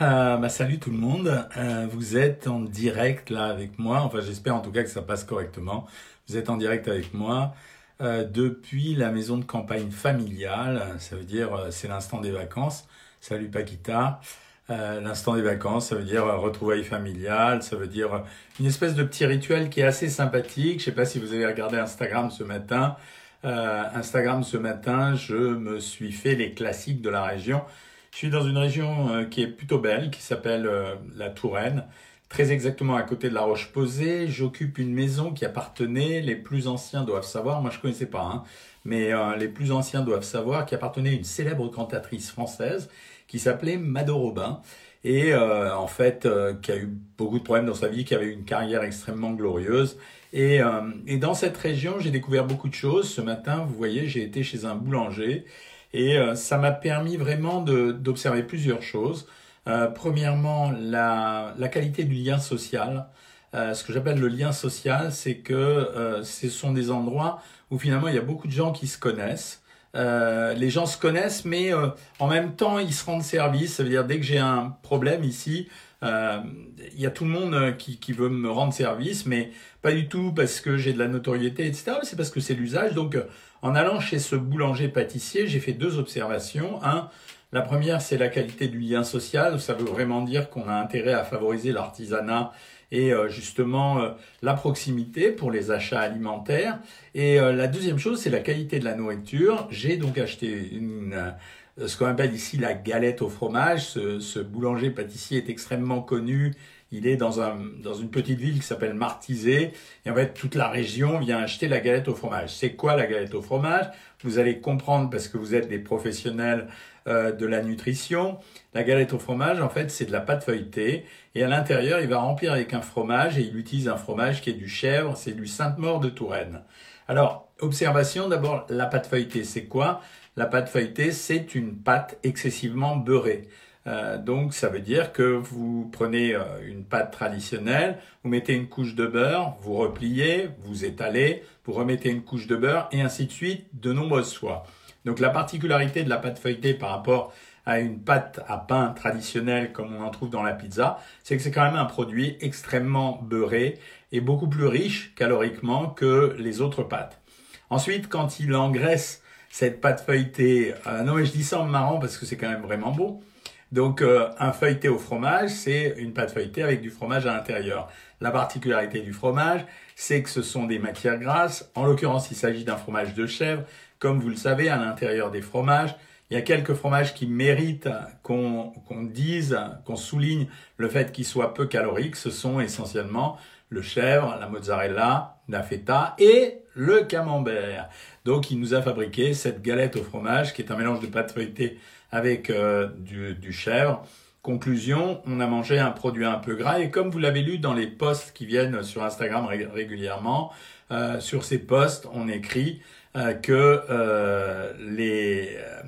Euh, bah, salut tout le monde. Euh, vous êtes en direct là avec moi. Enfin, j'espère en tout cas que ça passe correctement. Vous êtes en direct avec moi euh, depuis la maison de campagne familiale. Ça veut dire euh, c'est l'instant des vacances. Salut Paquita. Euh, l'instant des vacances, ça veut dire euh, retrouvailles familiales. Ça veut dire une espèce de petit rituel qui est assez sympathique. Je sais pas si vous avez regardé Instagram ce matin. Instagram ce matin, je me suis fait les classiques de la région. Je suis dans une région euh, qui est plutôt belle, qui s'appelle euh, la Touraine, très exactement à côté de la Roche-Posay. J'occupe une maison qui appartenait, les plus anciens doivent savoir, moi je connaissais pas, hein, mais euh, les plus anciens doivent savoir, qui appartenait à une célèbre cantatrice française qui s'appelait Mado Robin et euh, en fait qui a eu beaucoup de problèmes dans sa vie, qui avait une carrière extrêmement glorieuse. Et, et dans cette région, j'ai découvert beaucoup de choses. Ce matin, vous voyez, j'ai été chez un boulanger et euh, ça m'a permis vraiment d'observer plusieurs choses. Euh, premièrement, la, la qualité du lien social. Euh, ce que j'appelle le lien social, c'est que euh, ce sont des endroits où finalement il y a beaucoup de gens qui se connaissent. Euh, les gens se connaissent, mais euh, en même temps ils se rendent service. Ça veut dire dès que j'ai un problème ici, euh, il y a tout le monde euh, qui, qui veut me rendre service, mais pas du tout parce que j'ai de la notoriété, etc. C'est parce que c'est l'usage. Donc, euh, en allant chez ce boulanger-pâtissier, j'ai fait deux observations. Un, la première, c'est la qualité du lien social. Ça veut vraiment dire qu'on a intérêt à favoriser l'artisanat et euh, justement euh, la proximité pour les achats alimentaires. Et euh, la deuxième chose, c'est la qualité de la nourriture. J'ai donc acheté une, ce qu'on appelle ici la galette au fromage. Ce, ce boulanger-pâtissier est extrêmement connu. Il est dans, un, dans une petite ville qui s'appelle Martizé. Et en fait, toute la région vient acheter la galette au fromage. C'est quoi la galette au fromage? Vous allez comprendre parce que vous êtes des professionnels euh, de la nutrition. La galette au fromage, en fait, c'est de la pâte feuilletée. Et à l'intérieur, il va remplir avec un fromage et il utilise un fromage qui est du chèvre, c'est du Sainte-Maure de Touraine. Alors, observation, d'abord, la pâte feuilletée, c'est quoi? La pâte feuilletée, c'est une pâte excessivement beurrée. Euh, donc, ça veut dire que vous prenez euh, une pâte traditionnelle, vous mettez une couche de beurre, vous repliez, vous étalez, vous remettez une couche de beurre, et ainsi de suite, de nombreuses fois. Donc, la particularité de la pâte feuilletée par rapport à une pâte à pain traditionnelle comme on en trouve dans la pizza, c'est que c'est quand même un produit extrêmement beurré et beaucoup plus riche caloriquement que les autres pâtes. Ensuite, quand il engraisse cette pâte feuilletée, euh, non mais je dis ça en marrant parce que c'est quand même vraiment beau. Donc euh, un feuilleté au fromage, c'est une pâte feuilletée avec du fromage à l'intérieur. La particularité du fromage, c'est que ce sont des matières grasses. En l'occurrence, il s'agit d'un fromage de chèvre. Comme vous le savez, à l'intérieur des fromages, il y a quelques fromages qui méritent qu'on dise, qu'on souligne le fait qu'ils soient peu caloriques. Ce sont essentiellement le chèvre, la mozzarella, la feta et le camembert. Donc, il nous a fabriqué cette galette au fromage qui est un mélange de pâte feuilletée avec euh, du, chèvre. Conclusion, on a mangé un produit un peu gras et comme vous l'avez lu dans les posts qui viennent sur Instagram ré- régulièrement, euh, sur ces posts, on écrit euh, que euh, les, euh,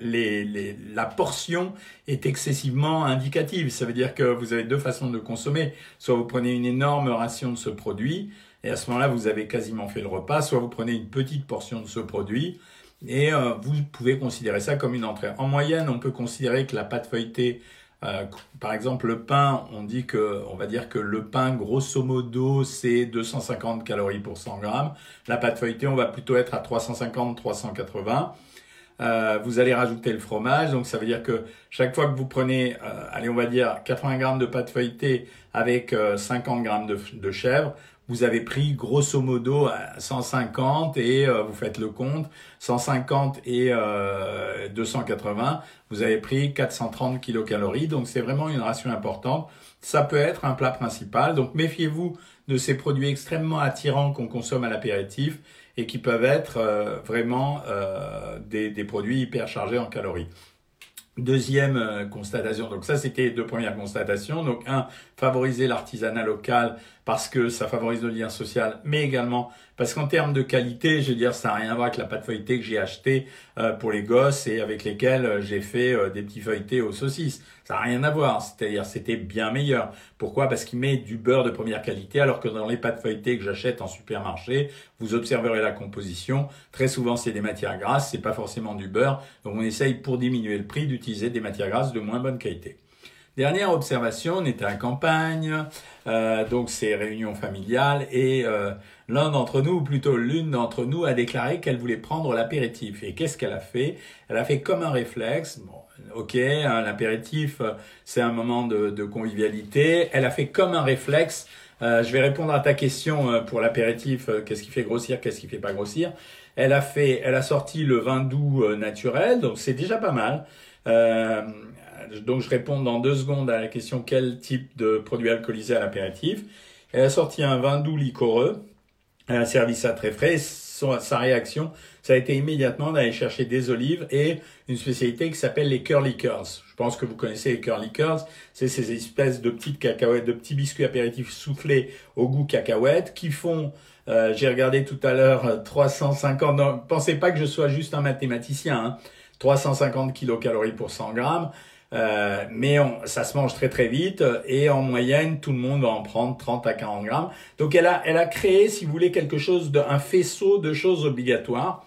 les, les- la portion est excessivement indicative. Ça veut dire que vous avez deux façons de consommer. Soit vous prenez une énorme ration de ce produit, et à ce moment-là, vous avez quasiment fait le repas, soit vous prenez une petite portion de ce produit, et euh, vous pouvez considérer ça comme une entrée. En moyenne, on peut considérer que la pâte feuilletée, euh, par exemple le pain, on dit que, on va dire que le pain, grosso modo, c'est 250 calories pour 100 grammes. La pâte feuilletée, on va plutôt être à 350-380. Euh, vous allez rajouter le fromage, donc ça veut dire que chaque fois que vous prenez, euh, allez, on va dire 80 grammes de pâte feuilletée avec euh, 50 grammes de, de chèvre, vous avez pris grosso modo euh, 150 et euh, vous faites le compte, 150 et euh, 280, vous avez pris 430 kilocalories, donc c'est vraiment une ration importante. Ça peut être un plat principal, donc méfiez-vous de ces produits extrêmement attirants qu'on consomme à l'apéritif et qui peuvent être euh, vraiment euh, des, des produits hyper chargés en calories. Deuxième euh, constatation, donc ça c'était deux premières constatations. Donc un, favoriser l'artisanat local parce que ça favorise le lien social, mais également parce qu'en termes de qualité, je veux dire, ça n'a rien à voir avec la pâte feuilletée que j'ai achetée euh, pour les gosses et avec lesquels euh, j'ai fait euh, des petits feuilletés aux saucisses. Ça n'a rien à voir, c'est-à-dire c'était bien meilleur. Pourquoi? Parce qu'il met du beurre de première qualité, alors que dans les pâtes feuilletées que j'achète en supermarché, vous observerez la composition. Très souvent, c'est des matières grasses, c'est pas forcément du beurre. Donc on essaye pour diminuer le prix d'utiliser des matières grasses de moins bonne qualité. Dernière observation, on était à campagne, euh, donc c'est réunion familiale, et euh, l'un d'entre nous, ou plutôt l'une d'entre nous, a déclaré qu'elle voulait prendre l'apéritif. Et qu'est-ce qu'elle a fait? Elle a fait comme un réflexe. Bon, ok, hein, l'apéritif, euh, c'est un moment de, de, convivialité. Elle a fait comme un réflexe. Euh, je vais répondre à ta question euh, pour l'apéritif. qu'est-ce qui fait grossir Qu'est-ce qui fait pas grossir? Elle a fait, elle a sorti le vin doux naturel, donc c'est déjà pas mal. Euh, donc je réponds dans deux secondes à la question quel type de produit alcoolisé à l'apéritif? Elle a sorti un vin doux liquoreux. Elle a servi ça très frais. sa réaction, ça a été immédiatement d'aller chercher des olives et une spécialité qui s'appelle les curly curls. Je pense que vous connaissez les curly curls. C'est ces espèces de petites cacahuètes, de petits biscuits apéritifs soufflés au goût cacahuète qui font euh, j'ai regardé tout à l'heure 350. Non, pensez pas que je sois juste un mathématicien. Hein, 350 kilocalories pour 100 grammes. Euh, mais on, ça se mange très très vite et en moyenne tout le monde va en prendre 30 à 40 grammes. Donc elle a, elle a créé, si vous voulez, quelque chose de, un faisceau de choses obligatoires.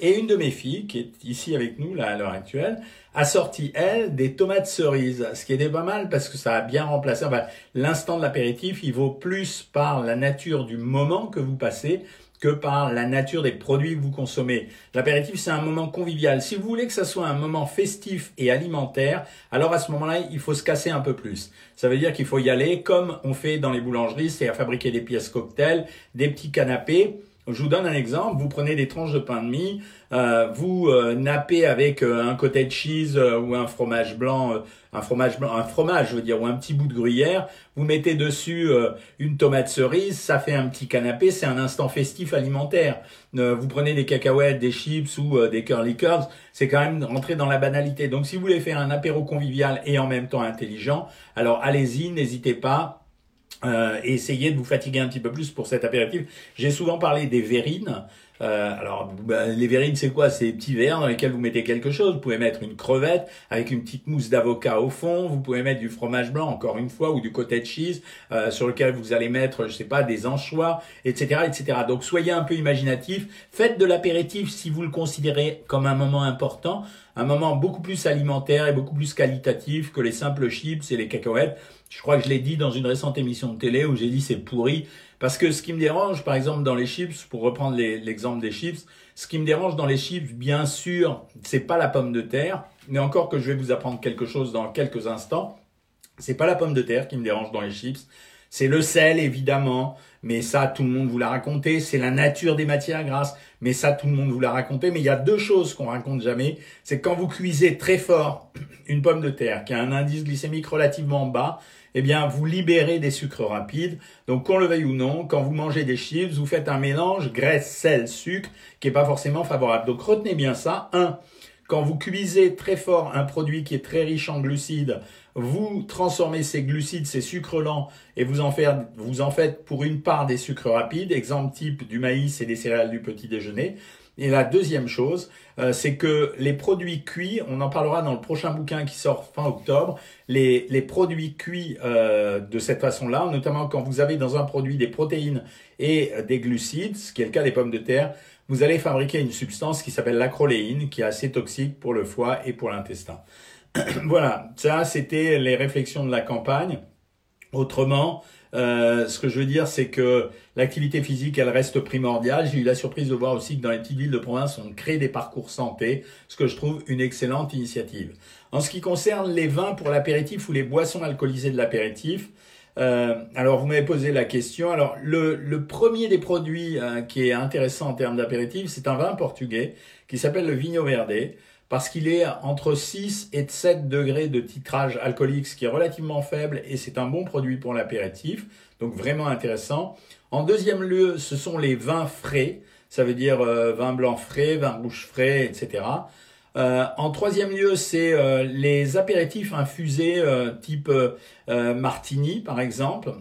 Et une de mes filles, qui est ici avec nous là à l'heure actuelle, a sorti elle des tomates cerises, ce qui était pas mal parce que ça a bien remplacé. Enfin, l'instant de l'apéritif, il vaut plus par la nature du moment que vous passez que par la nature des produits que vous consommez. L'apéritif, c'est un moment convivial. Si vous voulez que ça soit un moment festif et alimentaire, alors à ce moment-là, il faut se casser un peu plus. Ça veut dire qu'il faut y aller comme on fait dans les boulangeries, c'est à fabriquer des pièces cocktails, des petits canapés. Je vous donne un exemple. Vous prenez des tranches de pain de mie, euh, vous euh, nappez avec euh, un cottage cheese ou un fromage blanc, un fromage blanc, un fromage, je veux dire, ou un petit bout de gruyère. Vous mettez dessus une tomate cerise, ça fait un petit canapé. C'est un instant festif alimentaire. vous prenez des cacahuètes, des chips ou des curly curls, c'est quand même rentrer dans la banalité. Donc, si vous voulez faire un apéro convivial et en même temps intelligent, alors allez-y, n'hésitez pas euh, essayez de vous fatiguer un petit peu plus pour cet apéritif. J'ai souvent parlé des verrines. Euh, alors, bah, les verrines, c'est quoi? C'est des petits verres dans lesquels vous mettez quelque chose. Vous pouvez mettre une crevette avec une petite mousse d'avocat au fond. Vous pouvez mettre du fromage blanc, encore une fois, ou du cottage cheese, euh, sur lequel vous allez mettre, je sais pas, des anchois, etc., etc. Donc, soyez un peu imaginatif. Faites de l'apéritif si vous le considérez comme un moment important, un moment beaucoup plus alimentaire et beaucoup plus qualitatif que les simples chips et les cacahuètes. Je crois que je l'ai dit dans une récente émission de télé où j'ai dit c'est pourri. Parce que ce qui me dérange, par exemple, dans les chips, pour reprendre l'exemple des chips, ce qui me dérange dans les chips, bien sûr, c'est pas la pomme de terre, mais encore que je vais vous apprendre quelque chose dans quelques instants, c'est pas la pomme de terre qui me dérange dans les chips, c'est le sel, évidemment, mais ça, tout le monde vous l'a raconté. C'est la nature des matières grasses, mais ça, tout le monde vous l'a raconté. Mais il y a deux choses qu'on raconte jamais. C'est quand vous cuisez très fort une pomme de terre qui a un indice glycémique relativement bas, eh bien, vous libérez des sucres rapides. Donc, qu'on le veuille ou non, quand vous mangez des chips, vous faites un mélange graisse, sel, sucre qui est pas forcément favorable. Donc, retenez bien ça. Un, quand vous cuisez très fort un produit qui est très riche en glucides, vous transformez ces glucides, ces sucres lents, et vous en, faites, vous en faites pour une part des sucres rapides, exemple type du maïs et des céréales du petit déjeuner. Et la deuxième chose, euh, c'est que les produits cuits, on en parlera dans le prochain bouquin qui sort fin octobre, les, les produits cuits euh, de cette façon-là, notamment quand vous avez dans un produit des protéines et des glucides, ce qui est le cas des pommes de terre, vous allez fabriquer une substance qui s'appelle l'acroléine, qui est assez toxique pour le foie et pour l'intestin. voilà, ça c'était les réflexions de la campagne. Autrement, euh, ce que je veux dire, c'est que l'activité physique, elle reste primordiale. J'ai eu la surprise de voir aussi que dans les petites villes de province, on crée des parcours santé, ce que je trouve une excellente initiative. En ce qui concerne les vins pour l'apéritif ou les boissons alcoolisées de l'apéritif, euh, alors vous m'avez posé la question. Alors le, premier des produits euh, qui est intéressant en termes d'apéritif, c'est un vin portugais qui s'appelle le Vinho Verde parce qu'il est entre 6 et 7 degrés de titrage alcoolique, ce qui est relativement faible et c'est un bon produit pour l'apéritif, donc vraiment intéressant. En deuxième lieu, ce sont les vins frais, ça veut dire euh, vin blanc frais, vin rouge frais, etc. Euh, en troisième lieu, c'est euh, les apéritifs infusés type martini, par exemple.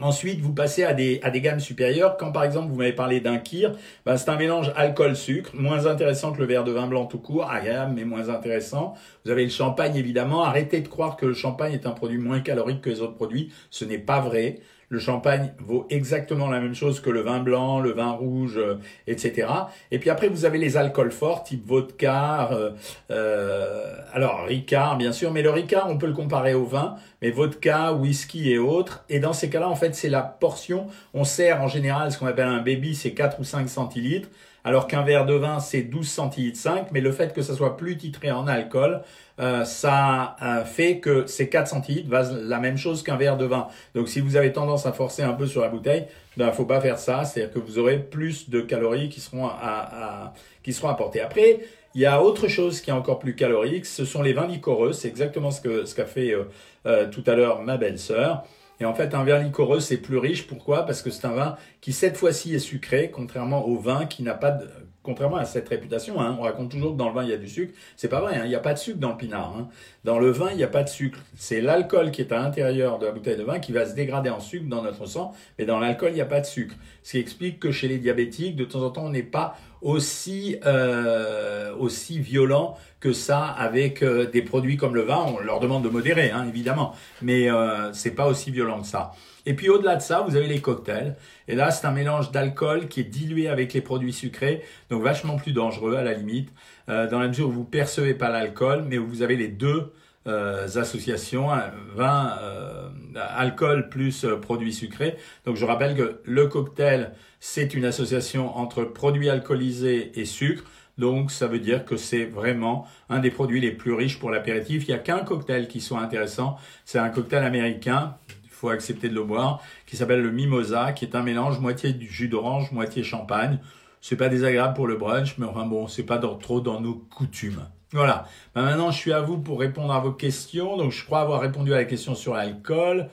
Ensuite, vous passez à des, à des gammes supérieures. Quand par exemple vous m'avez parlé d'un kir, ben, c'est un mélange alcool-sucre, moins intéressant que le verre de vin blanc tout court, agréable mais moins intéressant. Vous avez le champagne évidemment. Arrêtez de croire que le champagne est un produit moins calorique que les autres produits. Ce n'est pas vrai. Le champagne vaut exactement la même chose que le vin blanc, le vin rouge, euh, etc. Et puis après, vous avez les alcools forts, type vodka, euh, euh, alors Ricard, bien sûr, mais le Ricard, on peut le comparer au vin, mais vodka, whisky et autres. Et dans ces cas-là, en fait, c'est la portion. On sert en général ce qu'on appelle un baby, c'est 4 ou 5 centilitres alors qu'un verre de vin, c'est 12 centilitres 5, mais le fait que ça soit plus titré en alcool, euh, ça euh, fait que ces 4 centilitres valent la même chose qu'un verre de vin. Donc si vous avez tendance à forcer un peu sur la bouteille, ben faut pas faire ça, c'est-à-dire que vous aurez plus de calories qui seront à, qui seront apportées. Après, il y a autre chose qui est encore plus calorique, ce sont les vins liquoreux, c'est exactement ce que ce qu'a fait euh, tout à l'heure ma belle-sœur. Et en fait, un vin liquoreux, c'est plus riche. Pourquoi? Parce que c'est un vin qui, cette fois-ci, est sucré, contrairement au vin qui n'a pas de... Contrairement à cette réputation, hein, on raconte toujours que dans le vin, il y a du sucre. C'est pas vrai, hein, il n'y a pas de sucre dans le pinard. Hein. Dans le vin, il n'y a pas de sucre. C'est l'alcool qui est à l'intérieur de la bouteille de vin qui va se dégrader en sucre dans notre sang. Mais dans l'alcool, il n'y a pas de sucre. Ce qui explique que chez les diabétiques, de temps en temps, on n'est pas aussi, euh, aussi violent que ça avec euh, des produits comme le vin. On leur demande de modérer, hein, évidemment, mais euh, c'est pas aussi violent que ça. Et puis au-delà de ça, vous avez les cocktails. Et là, c'est un mélange d'alcool qui est dilué avec les produits sucrés, donc vachement plus dangereux à la limite, euh, dans la mesure où vous percevez pas l'alcool, mais où vous avez les deux euh, associations, vin, euh, alcool plus euh, produits sucrés. Donc je rappelle que le cocktail, c'est une association entre produits alcoolisés et sucre. Donc ça veut dire que c'est vraiment un des produits les plus riches pour l'apéritif. Il n'y a qu'un cocktail qui soit intéressant, c'est un cocktail américain, faut accepter de le boire, qui s'appelle le Mimosa, qui est un mélange moitié du jus d'orange, moitié champagne. C'est pas désagréable pour le brunch, mais enfin bon, c'est pas trop dans nos coutumes. Voilà. Ben, maintenant, je suis à vous pour répondre à vos questions. Donc, je crois avoir répondu à la question sur l'alcool.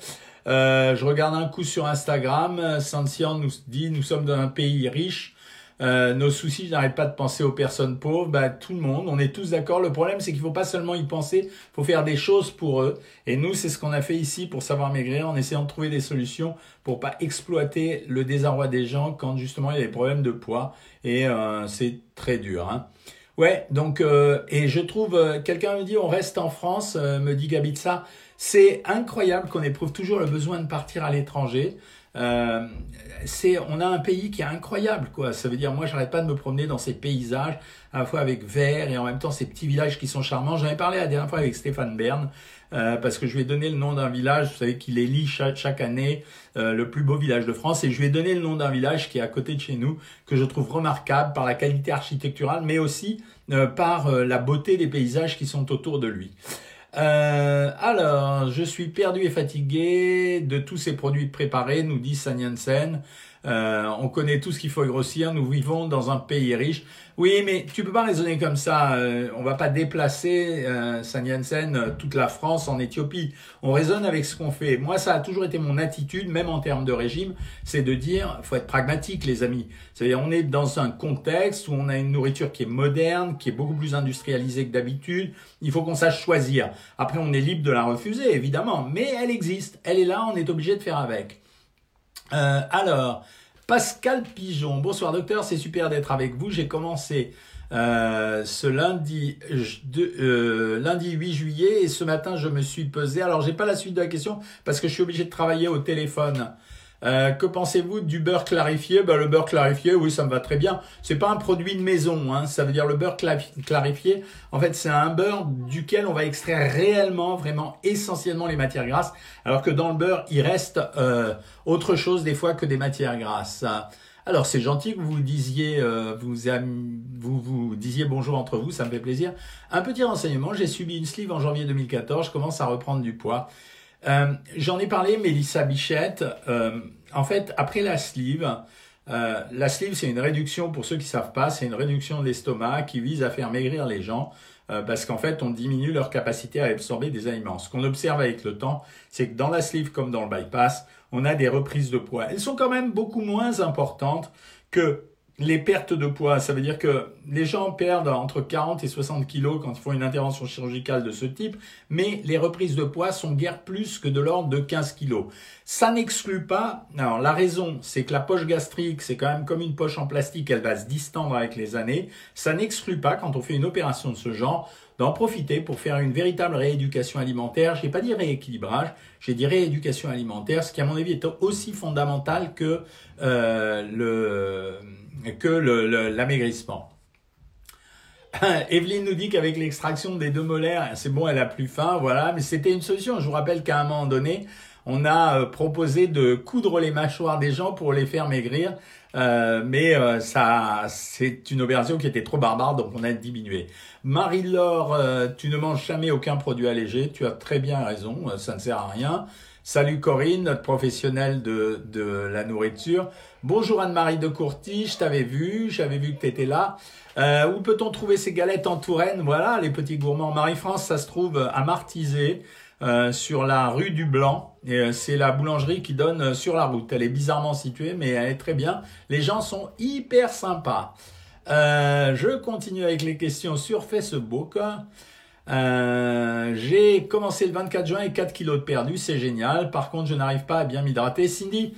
Euh, je regarde un coup sur Instagram. Sancian nous dit, nous sommes dans un pays riche. Euh, nos soucis, je n'arrête pas de penser aux personnes pauvres, bah, tout le monde, on est tous d'accord. Le problème, c'est qu'il faut pas seulement y penser, il faut faire des choses pour eux. Et nous, c'est ce qu'on a fait ici pour savoir maigrir, en essayant de trouver des solutions pour pas exploiter le désarroi des gens quand justement il y a des problèmes de poids. Et euh, c'est très dur. Hein. Ouais, donc euh, et je trouve euh, quelqu'un me dit on reste en France, euh, me dit Gabitsa, c'est incroyable qu'on éprouve toujours le besoin de partir à l'étranger. C'est on a un pays qui est incroyable quoi. Ça veut dire moi j'arrête pas de me promener dans ces paysages à la fois avec vert et en même temps ces petits villages qui sont charmants. J'en ai parlé la dernière fois avec Stéphane Bern euh, parce que je lui ai donné le nom d'un village, vous savez qu'il élit chaque, chaque année euh, le plus beau village de France, et je lui ai donné le nom d'un village qui est à côté de chez nous, que je trouve remarquable par la qualité architecturale, mais aussi euh, par la beauté des paysages qui sont autour de lui. Alors, je suis perdu et fatigué de tous ces produits préparés, nous dit Sanyansen. Euh, on connaît tout ce qu'il faut grossir. Nous vivons dans un pays riche. Oui, mais tu peux pas raisonner comme ça. Euh, on va pas déplacer euh, San euh, toute la France en Éthiopie. On raisonne avec ce qu'on fait. Moi, ça a toujours été mon attitude, même en termes de régime, c'est de dire, faut être pragmatique, les amis. C'est-à-dire, on est dans un contexte où on a une nourriture qui est moderne, qui est beaucoup plus industrialisée que d'habitude. Il faut qu'on sache choisir. Après, on est libre de la refuser, évidemment, mais elle existe. Elle est là. On est obligé de faire avec. Euh, alors, Pascal Pigeon, bonsoir docteur, c'est super d'être avec vous. J'ai commencé euh, ce lundi, euh, lundi 8 juillet et ce matin je me suis pesé. Alors j'ai pas la suite de la question parce que je suis obligé de travailler au téléphone. Euh, que pensez-vous du beurre clarifié? Ben, Le beurre clarifié, oui, ça me va très bien. C'est pas un produit de maison, hein. ça veut dire le beurre clarifié. En fait, c'est un beurre duquel on va extraire réellement, vraiment, essentiellement les matières grasses, alors que dans le beurre, il reste euh, autre chose des fois que des matières grasses. Alors c'est gentil que vous disiez, euh, vous, vous, vous disiez bonjour entre vous, ça me fait plaisir. Un petit renseignement, j'ai subi une sleeve en janvier 2014, je commence à reprendre du poids. Euh, j'en ai parlé, Mélissa Bichette. Euh, en fait, après la sleeve, euh, la sleeve, c'est une réduction, pour ceux qui savent pas, c'est une réduction de l'estomac qui vise à faire maigrir les gens parce qu'en fait, on diminue leur capacité à absorber des aliments. Ce qu'on observe avec le temps, c'est que dans la sleeve comme dans le bypass, on a des reprises de poids. Elles sont quand même beaucoup moins importantes que les pertes de poids, ça veut dire que les gens perdent entre 40 et 60 kilos quand ils font une intervention chirurgicale de ce type, mais les reprises de poids sont guère plus que de l'ordre de 15 kilos. Ça n'exclut pas, alors la raison, c'est que la poche gastrique, c'est quand même comme une poche en plastique, elle va se distendre avec les années. Ça n'exclut pas, quand on fait une opération de ce genre, d'en profiter pour faire une véritable rééducation alimentaire. Je n'ai pas dit rééquilibrage, j'ai dit rééducation alimentaire, ce qui à mon avis est aussi fondamental que euh, le que l'amaigrissement. Evelyne nous dit qu'avec l'extraction des deux molaires, c'est bon, elle a plus faim, voilà, mais c'était une solution. Je vous rappelle qu'à un moment donné, on a euh, proposé de coudre les mâchoires des gens pour les faire maigrir. Euh, mais euh, ça, c'est une opération qui était trop barbare, donc on a diminué. Marie-Laure, tu ne manges jamais aucun produit allégé. Tu as très bien raison, ça ne sert à rien. Salut Corinne, notre professionnelle de, de la nourriture. Bonjour Anne-Marie de Courty, je t'avais vu, j'avais vu que tu étais là. où peut-on trouver ces galettes en Touraine? Voilà, les petits gourmands. Marie-France, ça se trouve à Martisé. Euh, sur la rue du Blanc. Et euh, c'est la boulangerie qui donne euh, sur la route. Elle est bizarrement située, mais elle est très bien. Les gens sont hyper sympas. je continue avec les questions sur Facebook. J'ai commencé le 24 juin et 4 kilos de perdu, c'est génial. Par contre, je n'arrive pas à bien m'hydrater. Cindy,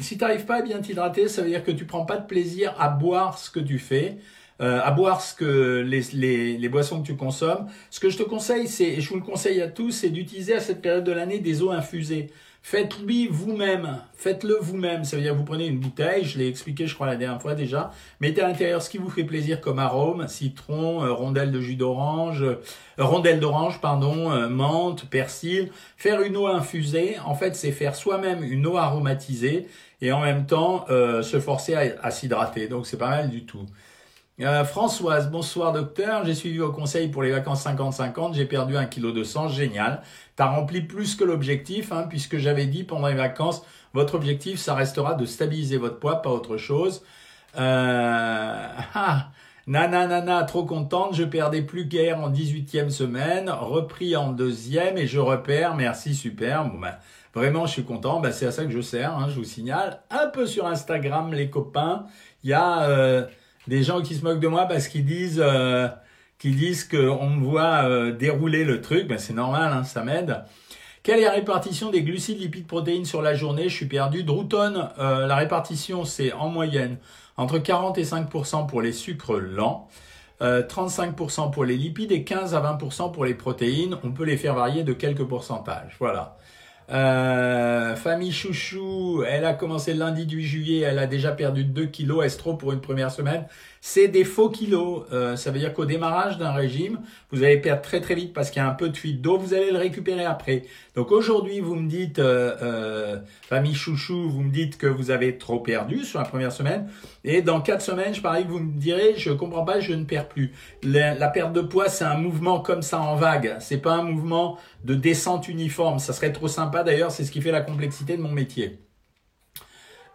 si tu n'arrives pas à bien t'hydrater, ça veut dire que tu prends pas de plaisir à boire ce que tu fais. Euh, à boire ce que les, les, les, boissons que tu consommes. Ce que je te conseille, c'est, et je vous le conseille à tous, c'est d'utiliser à cette période de l'année des eaux infusées. Faites-lui vous-même, faites-le vous-même. Ça veut dire vous prenez une bouteille, je l'ai expliqué je crois la dernière fois déjà, mettez à l'intérieur ce qui vous fait plaisir comme arôme, citron, euh, rondelle de jus d'orange, euh, rondelle d'orange, pardon, euh, menthe, persil. Faire une eau infusée, en fait, c'est faire soi-même une eau aromatisée et en même temps se forcer à, à s'hydrater. Donc c'est pas mal du tout. Euh, Françoise, bonsoir docteur. J'ai suivi vos conseils pour les vacances 50-50. J'ai perdu un kilo de sang. Génial. T'as rempli plus que l'objectif, hein, puisque j'avais dit pendant les vacances, votre objectif, ça restera de stabiliser votre poids, pas autre chose. Euh, ah, nana, nana, trop contente. Je perdais plus guère en 18e semaine. Repris en deuxième et je repère. Merci, super. Bon, ben, vraiment, je suis content. Ben, c'est à ça que je sers. Hein, je vous signale. Un peu sur Instagram, les copains. Il y a... Euh, des gens qui se moquent de moi parce qu'ils disent euh, qu'ils disent qu'on me voit euh, dérouler le truc, ben c'est normal, hein, ça m'aide. Quelle est la répartition des glucides, lipides, protéines sur la journée? Je suis perdu. Drouton, euh, la répartition c'est en moyenne entre 40 et 5% pour les sucres lents, 35% pour les lipides et 15 à 20% pour les protéines. On peut les faire varier de quelques pourcentages. Voilà. Euh, famille Chouchou, elle a commencé lundi du juillet, elle a déjà perdu 2 kilos, est trop pour une première semaine? C'est des faux kilos. Euh, ça veut dire qu'au démarrage d'un régime, vous allez perdre très très vite parce qu'il y a un peu de fuite d'eau, vous allez le récupérer après. Donc aujourd'hui, vous me dites, euh, euh, famille chouchou, vous me dites que vous avez trop perdu sur la première semaine. Et dans quatre semaines, je parie que vous me direz, je comprends pas, je ne perds plus. La, la perte de poids, c'est un mouvement comme ça en vague. C'est pas un mouvement de descente uniforme. Ça serait trop sympa d'ailleurs, c'est ce qui fait la complexité de mon métier.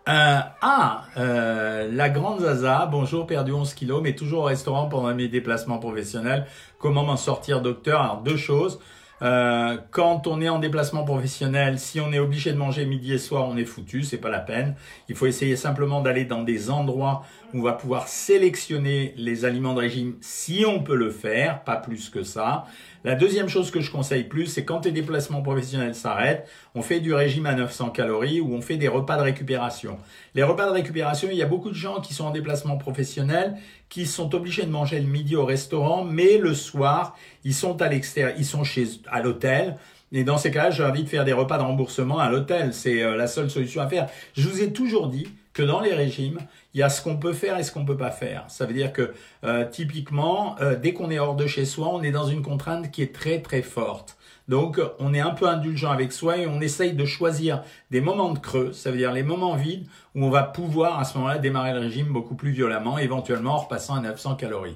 Euh, ah, euh, la grande Zaza, bonjour, perdu 11 kilos, mais toujours au restaurant pendant mes déplacements professionnels. Comment m'en sortir, docteur? Alors, deux choses. Euh, quand on est en déplacement professionnel, si on est obligé de manger midi et soir, on est foutu, c'est pas la peine. Il faut essayer simplement d'aller dans des endroits où on va pouvoir sélectionner les aliments de régime si on peut le faire, pas plus que ça. La deuxième chose que je conseille plus, c'est quand tes déplacements professionnels s'arrêtent, on fait du régime à 900 calories ou on fait des repas de récupération. Les repas de récupération, il y a beaucoup de gens qui sont en déplacement professionnel, qui sont obligés de manger le midi au restaurant, mais le soir, ils sont à l'extérieur, ils sont chez, à l'hôtel. Et dans ces cas-là, j'ai envie de faire des repas de remboursement à l'hôtel. C'est euh, la seule solution à faire. Je vous ai toujours dit que dans les régimes, il y a ce qu'on peut faire et ce qu'on peut pas faire. Ça veut dire que euh, typiquement, euh, dès qu'on est hors de chez soi, on est dans une contrainte qui est très très forte. Donc, on est un peu indulgent avec soi et on essaye de choisir des moments de creux, ça veut dire les moments vides où on va pouvoir à ce moment-là démarrer le régime beaucoup plus violemment, éventuellement en repassant à 900 calories.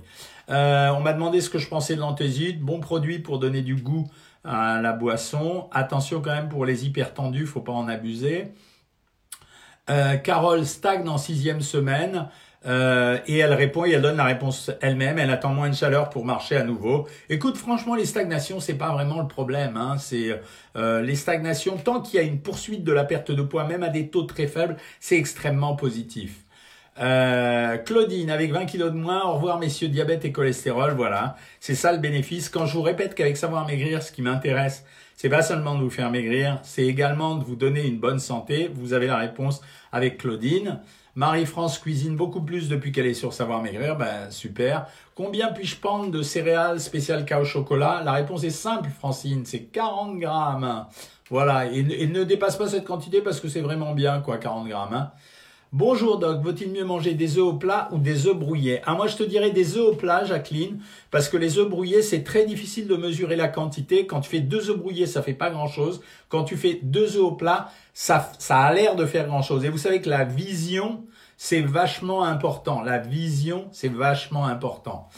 Euh, on m'a demandé ce que je pensais de l'anthésite. Bon produit pour donner du goût à la boisson. Attention quand même pour les hypertendus, faut pas en abuser. Euh, Carole stagne en sixième semaine. Euh, et elle répond et elle donne la réponse elle-même. Elle attend moins de chaleur pour marcher à nouveau. Écoute, franchement, les stagnations, c'est pas vraiment le problème. Hein. C'est euh, les stagnations. Tant qu'il y a une poursuite de la perte de poids, même à des taux très faibles, c'est extrêmement positif. Euh, Claudine, avec 20 kilos de moins, au revoir messieurs, diabète et cholestérol, voilà. C'est ça le bénéfice. Quand je vous répète qu'avec Savoir Maigrir, ce qui m'intéresse, c'est pas seulement de vous faire maigrir, c'est également de vous donner une bonne santé. Vous avez la réponse avec Claudine. Marie-France cuisine beaucoup plus depuis qu'elle est sur Savoir Maigrir. Ben, super. Combien puis-je prendre de céréales spéciales au chocolat? La réponse est simple, Francine. C'est 40 grammes. Voilà. Et, ne dépasse pas cette quantité parce que c'est vraiment bien, quoi, 40 grammes. Hein. Bonjour Doc, vaut-il mieux manger des œufs au plat ou des œufs brouillés? Ah moi je te dirais des œufs au plat, Jacqueline, parce que les œufs brouillés c'est très difficile de mesurer la quantité. Quand tu fais deux œufs brouillés, ça fait pas grand-chose. Quand tu fais deux œufs au plat, ça, ça a l'air de faire grand-chose. Et vous savez que la vision, c'est vachement important. La vision, c'est vachement important.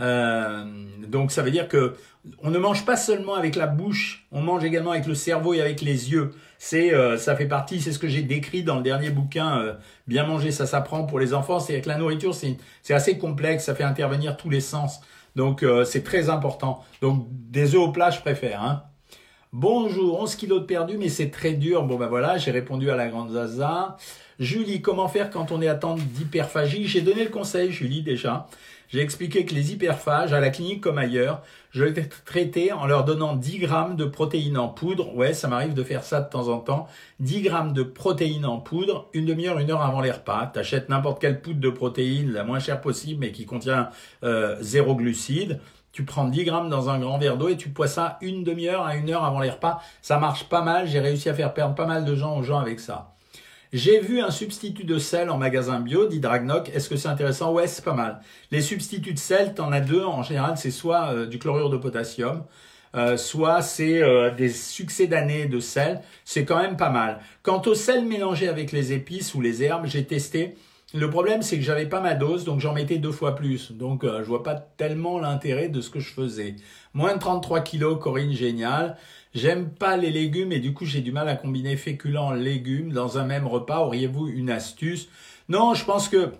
Euh, donc ça veut dire que on ne mange pas seulement avec la bouche, on mange également avec le cerveau et avec les yeux. C'est, euh, ça fait partie, c'est ce que j'ai décrit dans le dernier bouquin, euh, Bien manger, ça s'apprend pour les enfants. C'est avec la nourriture, c'est, c'est assez complexe, ça fait intervenir tous les sens. Donc euh, c'est très important. Donc des œufs au plat, je préfère. Hein. Bonjour, 11 kilos de perdu, mais c'est très dur. Bon ben voilà, j'ai répondu à la grande Zaza. Julie, comment faire quand on est atteint d'hyperphagie? J'ai donné le conseil, Julie, déjà. J'ai expliqué que les hyperphages, à la clinique comme ailleurs, je les traitais en leur donnant 10 grammes de protéines en poudre. Ouais, ça m'arrive de faire ça de temps en temps. 10 grammes de protéines en poudre, une demi-heure, une heure avant les repas. T'achètes n'importe quelle poudre de protéines, la moins chère possible, mais qui contient euh, zéro glucide. Tu prends 10 grammes dans un grand verre d'eau et tu bois ça une demi-heure à une heure avant les repas. Ça marche pas mal. J'ai réussi à faire perdre pas mal de gens aux gens avec ça. J'ai vu un substitut de sel en magasin bio, dit Dragnoc. Est-ce que c'est intéressant? Ouais, c'est pas mal. Les substituts de sel, t'en as deux. En général, c'est soit euh, du chlorure de potassium, euh, soit c'est euh, des succès d'années de sel. C'est quand même pas mal. Quant au sel mélangé avec les épices ou les herbes, j'ai testé. Le problème, c'est que j'avais pas ma dose, donc j'en mettais deux fois plus. Donc, je vois pas tellement l'intérêt de ce que je faisais. Moins de 33 kilos, Corinne, génial. J'aime pas les légumes et du coup j'ai du mal à combiner féculents légumes dans un même repas. Auriez-vous une astuce? Non, je pense que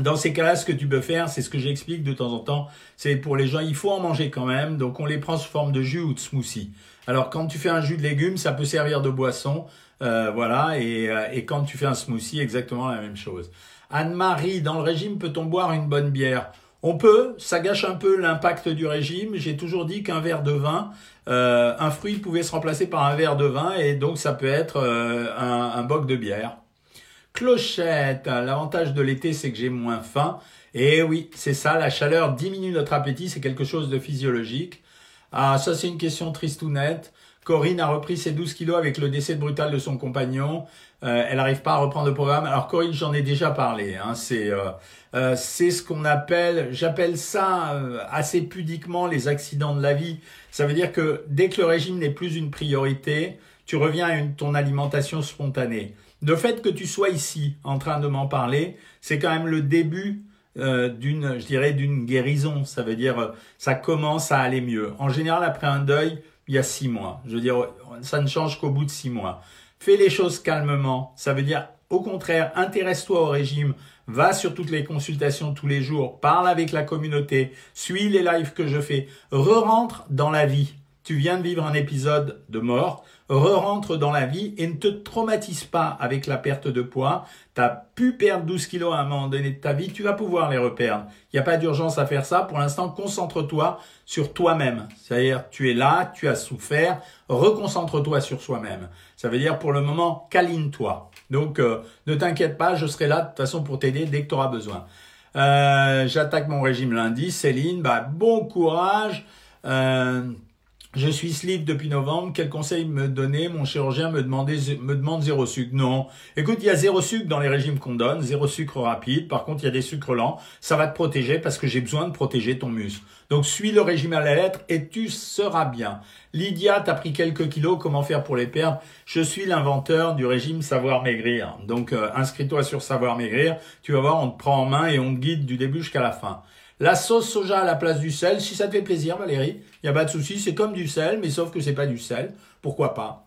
dans ces cas-là, ce que tu peux faire, c'est ce que j'explique de temps en temps, c'est pour les gens, il faut en manger quand même, donc on les prend sous forme de jus ou de smoothie. Alors quand tu fais un jus de légumes, ça peut servir de boisson, euh, voilà, et, euh, et quand tu fais un smoothie, exactement la même chose. Anne-Marie, dans le régime, peut-on boire une bonne bière? On peut, ça gâche un peu l'impact du régime. J'ai toujours dit qu'un verre de vin, euh, un fruit pouvait se remplacer par un verre de vin et donc ça peut être euh, un, un, boc de bière. Clochette, l'avantage de l'été c'est que j'ai moins faim. Et oui, c'est ça, la chaleur diminue notre appétit, c'est quelque chose de physiologique. Ah, ça c'est une question triste ou nette. Corinne a repris ses 12 kilos avec le décès brutal de son compagnon. Euh, elle n'arrive pas à reprendre le programme. Alors Corinne, j'en ai déjà parlé. Hein. C'est euh, euh, c'est ce qu'on appelle, j'appelle ça assez pudiquement les accidents de la vie. Ça veut dire que dès que le régime n'est plus une priorité, tu reviens à une, ton alimentation spontanée. Le fait que tu sois ici en train de m'en parler, c'est quand même le début d'une, je dirais, d'une guérison. Ça veut dire, ça commence à aller mieux. En général, après un deuil, il y a six mois. Je veux dire, ça ne change qu'au bout de six mois. Fais les choses calmement. Ça veut dire, au contraire, intéresse-toi au régime, va sur toutes les consultations tous les jours, parle avec la communauté, suis les lives que je fais, re-rentre dans la vie. Tu viens de vivre un épisode de mort, re-rentre dans la vie et ne te traumatise pas avec la perte de poids. Tu as pu perdre 12 kilos à un moment donné de ta vie, tu vas pouvoir les reperdre. Il n'y a pas d'urgence à faire ça. Pour l'instant, concentre-toi sur toi-même. C'est-à-dire, tu es là, tu as souffert, reconcentre-toi sur soi-même. Ça veut dire, pour le moment, câline-toi. Donc, euh, ne t'inquiète pas, je serai là de toute façon pour t'aider dès que tu auras besoin. Euh, J'attaque mon régime lundi. Céline, bah, bon courage. Euh, je suis slip depuis novembre. Quel conseil me donner? Mon chirurgien me, demandait, me demande zéro sucre. Non. Écoute, il y a zéro sucre dans les régimes qu'on donne, zéro sucre rapide. Par contre, il y a des sucres lents. Ça va te protéger parce que j'ai besoin de protéger ton muscle. Donc, suis le régime à la lettre et tu seras bien. Lydia, t'as pris quelques kilos. Comment faire pour les perdre? Je suis l'inventeur du régime Savoir Maigrir. Donc, euh, inscris-toi sur Savoir Maigrir. Tu vas voir, on te prend en main et on te guide du début jusqu'à la fin. La sauce soja à la place du sel, si ça te fait plaisir, Valérie, il n'y a pas de souci, c'est comme du sel, mais sauf que c'est pas du sel. Pourquoi pas?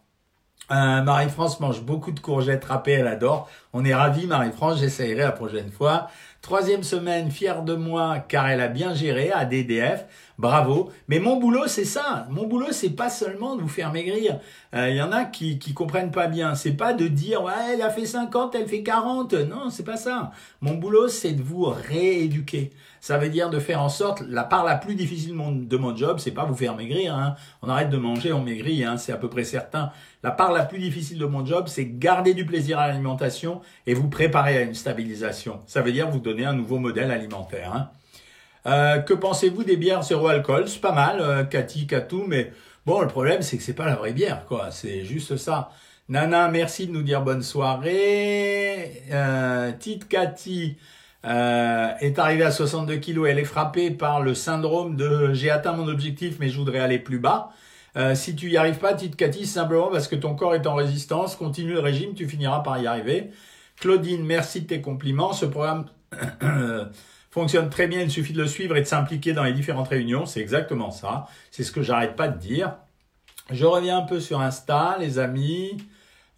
Euh, Marie-France mange beaucoup de courgettes râpées, elle adore. On est ravis, Marie-France, j'essayerai la prochaine fois. Troisième semaine, fière de moi, car elle a bien géré à DDF. Bravo. Mais mon boulot, c'est ça. Mon boulot, c'est pas seulement de vous faire maigrir. Il euh, y en a qui, qui comprennent pas bien. C'est pas de dire, ouais, elle a fait 50, elle fait 40. Non, c'est pas ça. Mon boulot, c'est de vous rééduquer. Ça veut dire de faire en sorte, la part la plus difficile de mon job, c'est pas vous faire maigrir, hein. on arrête de manger, on maigrit, hein, c'est à peu près certain. La part la plus difficile de mon job, c'est garder du plaisir à l'alimentation et vous préparer à une stabilisation. Ça veut dire vous donner un nouveau modèle alimentaire. Hein. Euh, que pensez-vous des bières zéro alcool? C'est pas mal, euh, Cathy, Katou, mais bon, le problème, c'est que c'est pas la vraie bière, quoi. C'est juste ça. Nana, merci de nous dire bonne soirée. Euh, Tite Cathy euh, est arrivée à 62 kilos. Elle est frappée par le syndrome de j'ai atteint mon objectif, mais je voudrais aller plus bas. Euh, si tu y arrives pas, Tite Cathy, simplement parce que ton corps est en résistance. Continue le régime, tu finiras par y arriver. Claudine, merci de tes compliments. Ce programme fonctionne très bien, il suffit de le suivre et de s'impliquer dans les différentes réunions. C'est exactement ça. C'est ce que j'arrête pas de dire. Je reviens un peu sur Insta, les amis.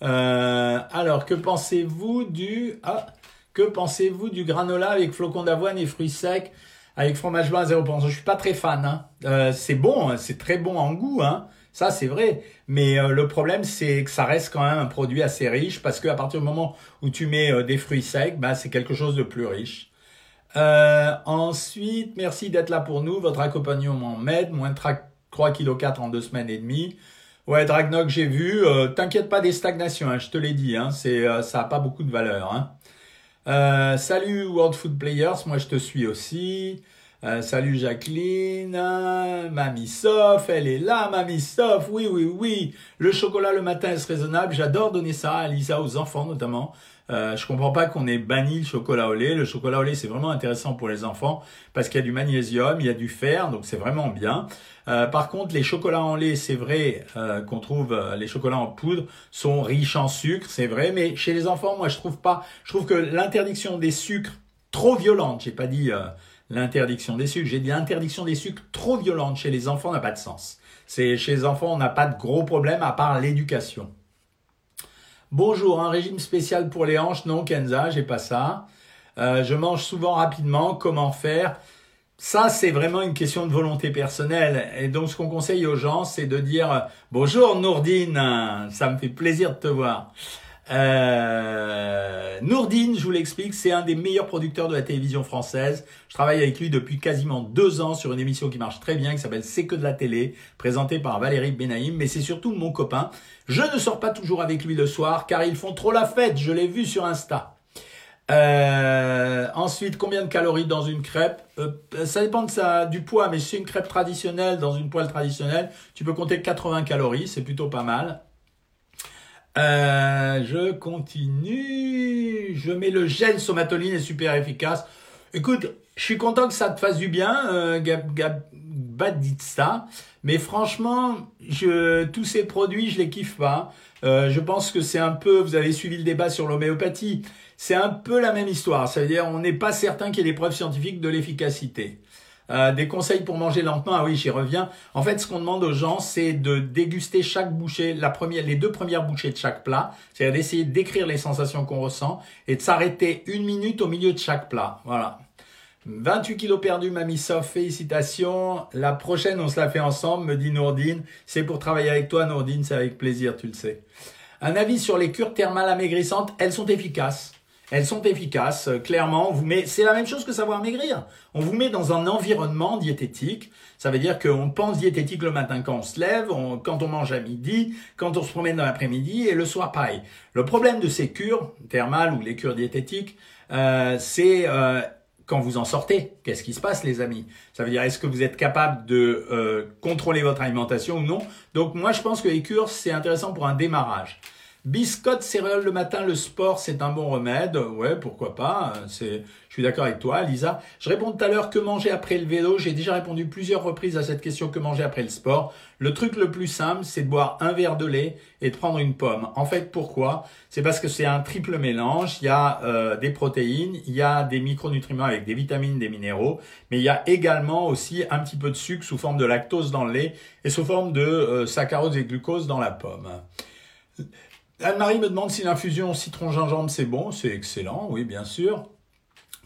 Euh, alors, que pensez-vous du... Ah, que pensez-vous du granola avec flocons d'avoine et fruits secs avec fromage blanc à 0%. Je suis pas très fan. Hein. Euh, c'est bon, hein, c'est très bon en goût, hein. ça c'est vrai. Mais euh, le problème c'est que ça reste quand même un produit assez riche parce qu'à partir du moment où tu mets euh, des fruits secs, bah, c'est quelque chose de plus riche. Euh, ensuite, merci d'être là pour nous. Votre accompagnement m'aide. Moins de 3 kg 4 en deux semaines et demie. Ouais, Dragnock, j'ai vu. Euh, T'inquiète pas des stagnations, hein, je te l'ai dit. Hein, c'est, ça a pas beaucoup de valeur. Hein. Euh, salut World Food Players, moi je te suis aussi. Euh, salut Jacqueline, Mamie Sof, elle est là, Mamie Sof, oui, oui, oui. Le chocolat le matin est raisonnable, j'adore donner ça à Lisa, aux enfants notamment. Euh, je comprends pas qu'on ait banni le chocolat au lait. Le chocolat au lait, c'est vraiment intéressant pour les enfants parce qu'il y a du magnésium, il y a du fer, donc c'est vraiment bien. Euh, par contre, les chocolats en lait, c'est vrai euh, qu'on trouve euh, les chocolats en poudre sont riches en sucre, c'est vrai, mais chez les enfants, moi, je trouve pas. Je trouve que l'interdiction des sucres trop violente, j'ai pas dit l'interdiction des sucres, j'ai dit l'interdiction des sucres trop violente chez les enfants n'a pas de sens. C'est chez les enfants, on n'a pas de gros problème à part l'éducation. Bonjour, un régime spécial pour les hanches Non, Kenza, j'ai pas ça. Euh, je mange souvent rapidement. Comment faire? Ça, c'est vraiment une question de volonté personnelle. Et donc, ce qu'on conseille aux gens, c'est de dire bonjour Nourdine, ça me fait plaisir de te voir. Euh, Nourdine, je vous l'explique, c'est un des meilleurs producteurs de la télévision française. Je travaille avec lui depuis quasiment deux ans sur une émission qui marche très bien, qui s'appelle C'est que de la télé, présentée par Valérie Benaïm, mais c'est surtout mon copain. Je ne sors pas toujours avec lui le soir, car ils font trop la fête, je l'ai vu sur Insta. Euh, ensuite, combien de calories dans une crêpe? Euh, Ça dépend de ça, du poids, mais si c'est une crêpe traditionnelle, dans une poêle traditionnelle, tu peux compter 80 calories, c'est plutôt pas mal. Euh, je continue. Je mets le gel somatoline est super efficace. Écoute, je suis content que ça te fasse du bien, euh, Gab, Gab, ça. Mais franchement, je, tous ces produits, je les kiffe pas. Euh, je pense que c'est un peu, vous avez suivi le débat sur l'homéopathie, c'est un peu la même histoire. Ça veut dire, on n'est pas certain qu'il y ait des preuves scientifiques de l'efficacité. Euh, des conseils pour manger lentement. Ah oui, j'y reviens. En fait, ce qu'on demande aux gens, c'est de déguster chaque bouchée, les deux premières bouchées de chaque plat. C'est-à-dire d'essayer d'écrire les sensations qu'on ressent et de s'arrêter une minute au milieu de chaque plat. Voilà. 28 kilos perdus, Mamie Sof, félicitations. La prochaine, on se la fait ensemble, me dit Nourdine. C'est pour travailler avec toi, Nourdine, c'est avec plaisir, tu le sais. Un avis sur les cures thermales amaigrissantes, elles sont efficaces. Elles sont efficaces, euh, clairement. On vous met, c'est la même chose que savoir maigrir. On vous met dans un environnement diététique. Ça veut dire qu'on pense diététique le matin quand on se lève, quand on mange à midi, quand on se promène dans l'après-midi et le soir pareil. Le problème de ces cures thermales ou les cures diététiques, euh, c'est euh, quand vous en sortez. Qu'est-ce qui se passe, les amis? Ça veut dire est-ce que vous êtes capable de euh, contrôler votre alimentation ou non? Donc moi, je pense que les cures c'est intéressant pour un démarrage. Biscotte, céréales le matin, le sport, c'est un bon remède. Ouais, pourquoi pas. C'est, je suis d'accord avec toi, Lisa. Je réponds tout à l'heure que manger après le vélo. J'ai déjà répondu plusieurs reprises à cette question que manger après le sport. Le truc le plus simple, c'est de boire un verre de lait et de prendre une pomme. En fait, pourquoi? C'est parce que c'est un triple mélange. Il y a euh, des protéines, il y a des micronutriments avec des vitamines, des minéraux, mais il y a également aussi un petit peu de sucre sous forme de lactose dans le lait et sous forme de euh, saccharose et glucose dans la pomme. Anne-Marie me demande si l'infusion citron-gingembre c'est bon. C'est excellent, oui, bien sûr.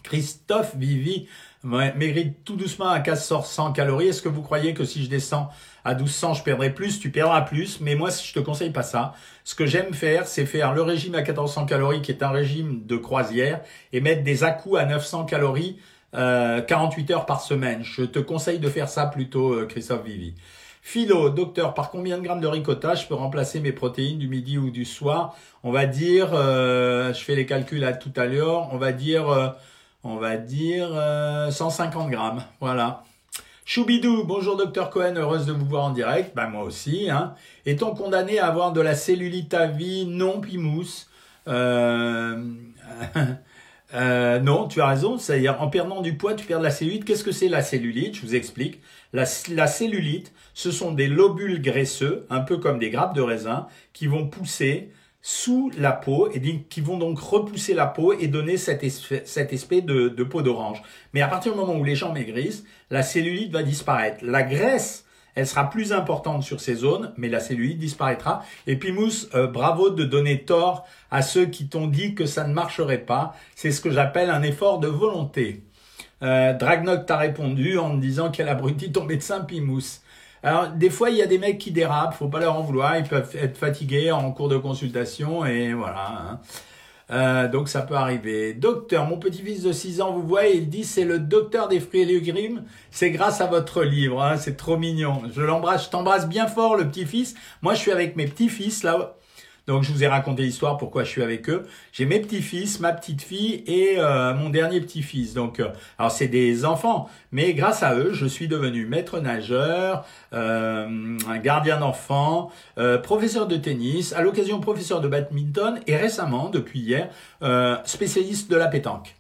Christophe Vivi mérite tout doucement à 1400 calories. Est-ce que vous croyez que si je descends à 1200, je perdrai plus? Tu perdras plus, mais moi, je te conseille pas ça. Ce que j'aime faire, c'est faire le régime à 1400 calories, qui est un régime de croisière, et mettre des à-coups à 900 calories 48 heures par semaine. Je te conseille de faire ça plutôt, Christophe Vivi. Philo, docteur, par combien de grammes de ricotta je peux remplacer mes protéines du midi ou du soir? On va dire, je fais les calculs à tout à l'heure, on va dire, on va dire 150 grammes. Voilà. Choubidou, bonjour docteur Cohen, heureuse de vous voir en direct. Ben moi aussi. Hein. Est-on condamné à avoir de la cellulite à vie? Non, Pimousse. Euh... euh, non, tu as raison. C'est-à-dire en perdant du poids, tu perds de la cellulite. Qu'est-ce que c'est la cellulite? Je vous explique. La, cellulite, ce sont des lobules graisseux, un peu comme des grappes de raisin, qui vont pousser sous la peau et qui vont donc repousser la peau et donner cet, aspect de, de peau d'orange. Mais à partir du moment où les gens maigrissent, la cellulite va disparaître. La graisse, elle sera plus importante sur ces zones, mais la cellulite disparaîtra. Et puis Mousse, euh, bravo de donner tort à ceux qui t'ont dit que ça ne marcherait pas. C'est ce que j'appelle un effort de volonté. Euh, Dragnok t'a répondu en disant qu'elle abrutit ton médecin Pimousse. Alors, des fois, il y a des mecs qui dérapent, faut pas leur en vouloir, ils peuvent être fatigués en cours de consultation, et voilà. Hein. Euh, donc ça peut arriver. Docteur, mon petit-fils de 6 ans vous voyez, il dit c'est le docteur des fruits et légumes. C'est grâce à votre livre, hein, c'est trop mignon. Je l'embrasse, je t'embrasse bien fort le petit-fils. Moi je suis avec mes petits-fils là donc je vous ai raconté l'histoire pourquoi je suis avec eux. J'ai mes petits-fils, ma petite-fille et euh, mon dernier petit-fils. Donc euh, alors c'est des enfants, mais grâce à eux, je suis devenu maître nageur, euh, gardien d'enfants, professeur de tennis, à l'occasion professeur de badminton et récemment, depuis hier, spécialiste de la pétanque.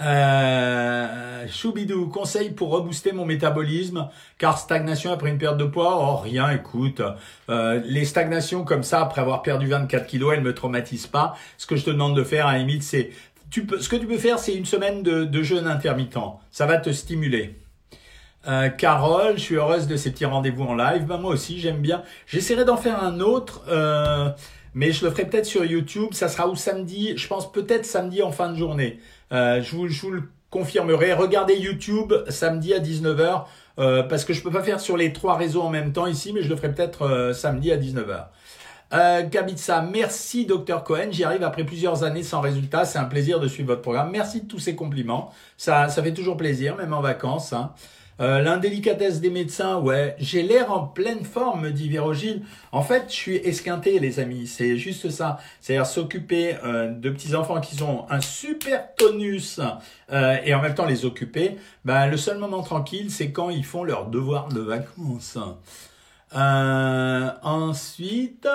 Euh, Choubidou, conseil pour rebooster mon métabolisme, car stagnation après une perte de poids, oh rien, écoute, euh, les stagnations comme ça après avoir perdu 24 kilos, elles me traumatisent pas. Ce que je te demande de faire, à la limite, c'est, tu peux, ce que tu peux faire, c'est une semaine de, de jeûne intermittent. Ça va te stimuler. Euh, Carole, je suis heureuse de ces petits rendez-vous en live. Ben, moi aussi, j'aime bien. J'essaierai d'en faire un autre. Euh, mais je le ferai peut-être sur YouTube. Ça sera où samedi, je pense peut-être samedi en fin de journée. Euh, je, vous, je, vous, le confirmerai. Regardez YouTube samedi à 19h euh, parce que je peux pas faire sur les trois réseaux en même temps ici, mais je le ferai peut-être euh, samedi à 19h. Euh, Kabitsa, merci Dr Cohen. J'y arrive après plusieurs années sans résultat. C'est un plaisir de suivre votre programme. Merci de tous ces compliments. Ça, ça fait toujours plaisir, même en vacances. Hein. Euh, l'indélicatesse des médecins, ouais, j'ai l'air en pleine forme, me dit Virogile. En fait, je suis esquinté, les amis. C'est juste ça. C'est-à-dire s'occuper euh, de petits enfants qui ont un super tonus euh, et en même temps les occuper. Ben, le seul moment tranquille, c'est quand ils font leur devoir de vacances. Euh, ensuite,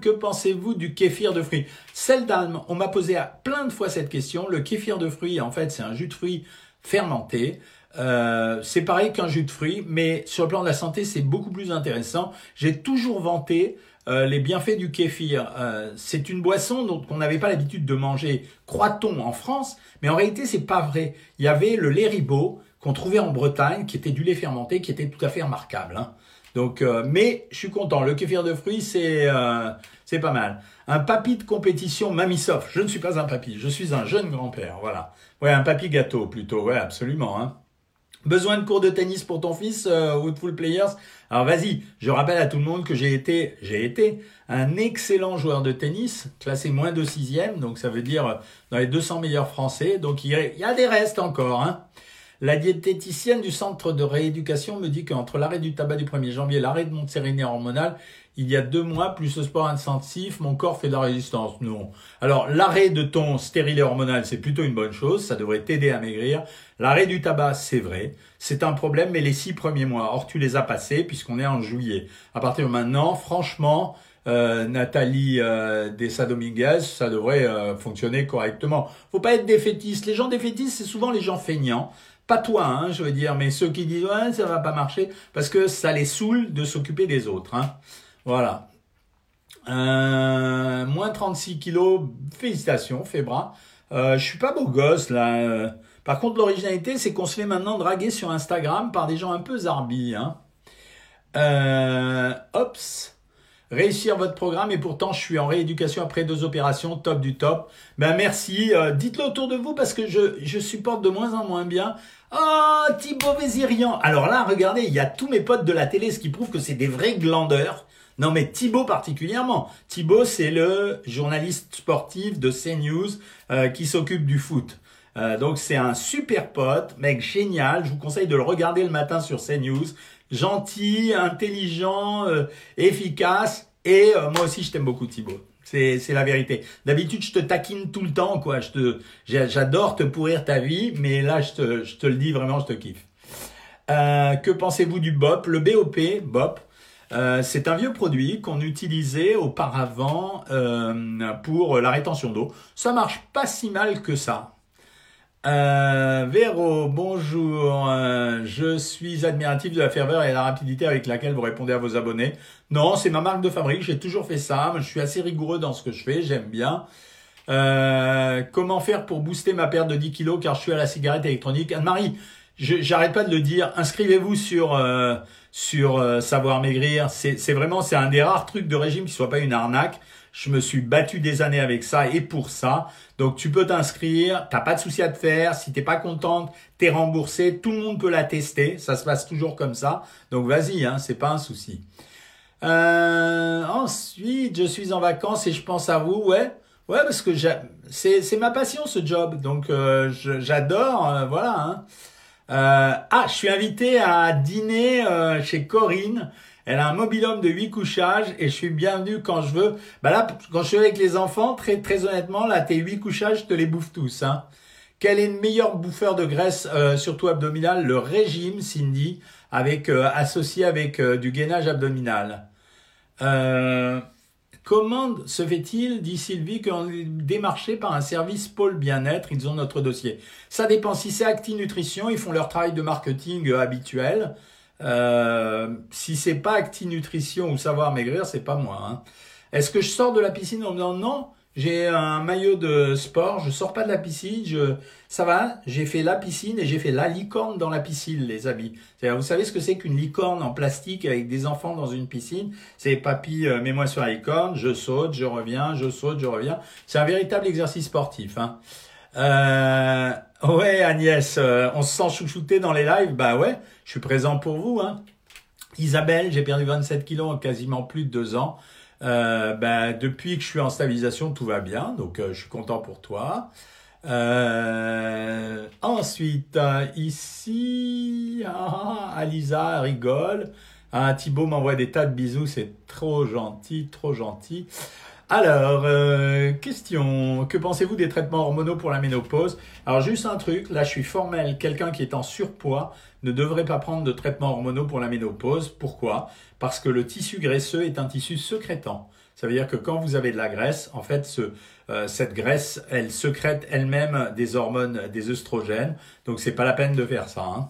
que pensez-vous du kéfir de fruits? Celle d'Alme, on m'a posé plein de fois cette question. Le kéfir de fruits, en fait, c'est un jus de fruits fermenté. Euh, c'est pareil qu'un jus de fruits, mais sur le plan de la santé, c'est beaucoup plus intéressant. J'ai toujours vanté euh, les bienfaits du kéfir. Euh, c'est une boisson dont on n'avait pas l'habitude de manger, croit-on, en France, mais en réalité, c'est pas vrai. Il y avait le lait ribot qu'on trouvait en Bretagne, qui était du lait fermenté, qui était tout à fait remarquable. Hein. Donc, mais je suis content. Le kéfir de fruits, c'est c'est pas mal. Un papy de compétition Mamisoft. Je ne suis pas un papy, je suis un jeune grand-père. Voilà. Ouais, un papy gâteau plutôt. Ouais, absolument. Hein. Besoin de cours de tennis pour ton fils, euh, Woodful Players? Alors vas-y, je rappelle à tout le monde que j'ai été, j'ai été un excellent joueur de tennis, classé moins de sixième, donc ça veut dire euh, dans les 200 meilleurs français, donc il y a des restes encore. Hein. La diététicienne du centre de rééducation me dit qu'entre l'arrêt du tabac du 1er janvier et l'arrêt de mon sérénée hormonale, il y a deux mois, plus le sport intensif, mon corps fait de la résistance. Non. Alors, l'arrêt de ton stérilet hormonal, c'est plutôt une bonne chose, ça devrait t'aider à maigrir. L'arrêt du tabac, c'est vrai, c'est un problème, mais les six premiers mois, or tu les as passés puisqu'on est en juillet. À partir de maintenant, franchement, euh, Nathalie euh, Dessa Dominguez, ça devrait euh, fonctionner correctement. Faut pas être défaitiste. Les gens défaitistes, c'est souvent les gens feignants. Pas toi, hein, je veux dire, mais ceux qui disent ouais, ça va pas marcher parce que ça les saoule de s'occuper des autres. Hein. Voilà. Euh, moins 36 kilos, félicitations, Febra. Euh, je suis pas beau gosse là. Par contre, l'originalité, c'est qu'on se fait maintenant draguer sur Instagram par des gens un peu zarbis. Hein. Euh. Réussir votre programme et pourtant je suis en rééducation après deux opérations, top du top. Ben merci, euh, dites-le autour de vous parce que je, je supporte de moins en moins bien. Oh, Thibaut Vézirian. Alors là, regardez, il y a tous mes potes de la télé, ce qui prouve que c'est des vrais glandeurs. Non, mais Thibaut particulièrement. Thibaut, c'est le journaliste sportif de CNews euh, qui s'occupe du foot. Euh, donc c'est un super pote, mec génial. Je vous conseille de le regarder le matin sur CNews. Gentil, intelligent, euh, efficace. Et euh, moi aussi, je t'aime beaucoup, Thibaut. C'est, c'est la vérité. D'habitude, je te taquine tout le temps, quoi. Je te, j'adore te pourrir ta vie, mais là, je te, je te le dis vraiment, je te kiffe. que pensez-vous du BOP? Le BOP, BOP, euh, c'est un vieux produit qu'on utilisait auparavant euh, pour la rétention d'eau. Ça marche pas si mal que ça. Euh, Véro, bonjour. Euh, je suis admiratif de la ferveur et la rapidité avec laquelle vous répondez à vos abonnés. Non, c'est ma marque de fabrique. J'ai toujours fait ça. Je suis assez rigoureux dans ce que je fais. J'aime bien. comment faire pour booster ma perte de 10 kilos car je suis à la cigarette électronique? Anne-Marie, j'arrête pas de le dire. Inscrivez-vous sur sur euh, savoir maigrir. C'est vraiment c'est un des rares trucs de régime qui soit pas une arnaque. Je me suis battu des années avec ça et pour ça. Donc tu peux t'inscrire, t'as pas de souci à te faire. Si t'es pas contente, t'es remboursé. Tout le monde peut la tester. Ça se passe toujours comme ça. Donc vas-y, hein, c'est pas un souci. Euh, ensuite, je suis en vacances et je pense à vous. Ouais, ouais, parce que c'est ma passion ce job. Donc euh, j'adore. voilà. Hein. Euh, ah, je suis invité à dîner euh, chez Corinne. Elle a un mobilhome de 8 couchages et je suis bienvenu quand je veux. Bah là, quand je suis avec les enfants, très très honnêtement, là, tes 8 couchages, je te les bouffe tous. Hein. Quel est le meilleur bouffeur de graisse, euh, surtout abdominal? Le régime, Cindy, avec associé avec du gainage abdominal. Euh, Comment se fait-il, dit Sylvie, qu'on est démarché par un service pôle bien-être? Ils ont notre dossier. Ça dépend. Si c'est Acti Nutrition, ils font leur travail de marketing euh, habituel. Euh, si c'est pas Acti Nutrition ou Savoir Maigrir, c'est pas moi. Hein. Est-ce que je sors de la piscine en me disant non j'ai un maillot de sport, je sors pas de la piscine, je, ça va, j'ai fait la piscine et j'ai fait la licorne dans la piscine, les amis. vous savez ce que c'est qu'une licorne en plastique avec des enfants dans une piscine? C'est papy, euh, mets-moi sur la licorne, je saute, je reviens, je saute, je reviens. C'est un véritable exercice sportif. Hein. Euh, ouais, Agnès, euh, on se sent chouchouté dans les lives, bah ouais, je suis présent pour vous. Hein. Isabelle, j'ai perdu 27 kilos en quasiment plus de deux ans. Euh, ben, depuis que je suis en stabilisation, tout va bien, donc euh, je suis content pour toi. Euh, ensuite, ici, ah, Alisa rigole. Ah, Thibaut m'envoie des tas de bisous, c'est trop gentil, trop gentil. Alors, euh, question, que pensez-vous des traitements hormonaux pour la ménopause? Alors juste un truc, là je suis formel, quelqu'un qui est en surpoids ne devrait pas prendre de traitements hormonaux pour la ménopause. Pourquoi? Parce que le tissu graisseux est un tissu secrétant. Ça veut dire que quand vous avez de la graisse, en fait, euh, cette graisse, elle secrète elle-même des hormones, des œstrogènes. Donc c'est pas la peine de faire ça. Hein.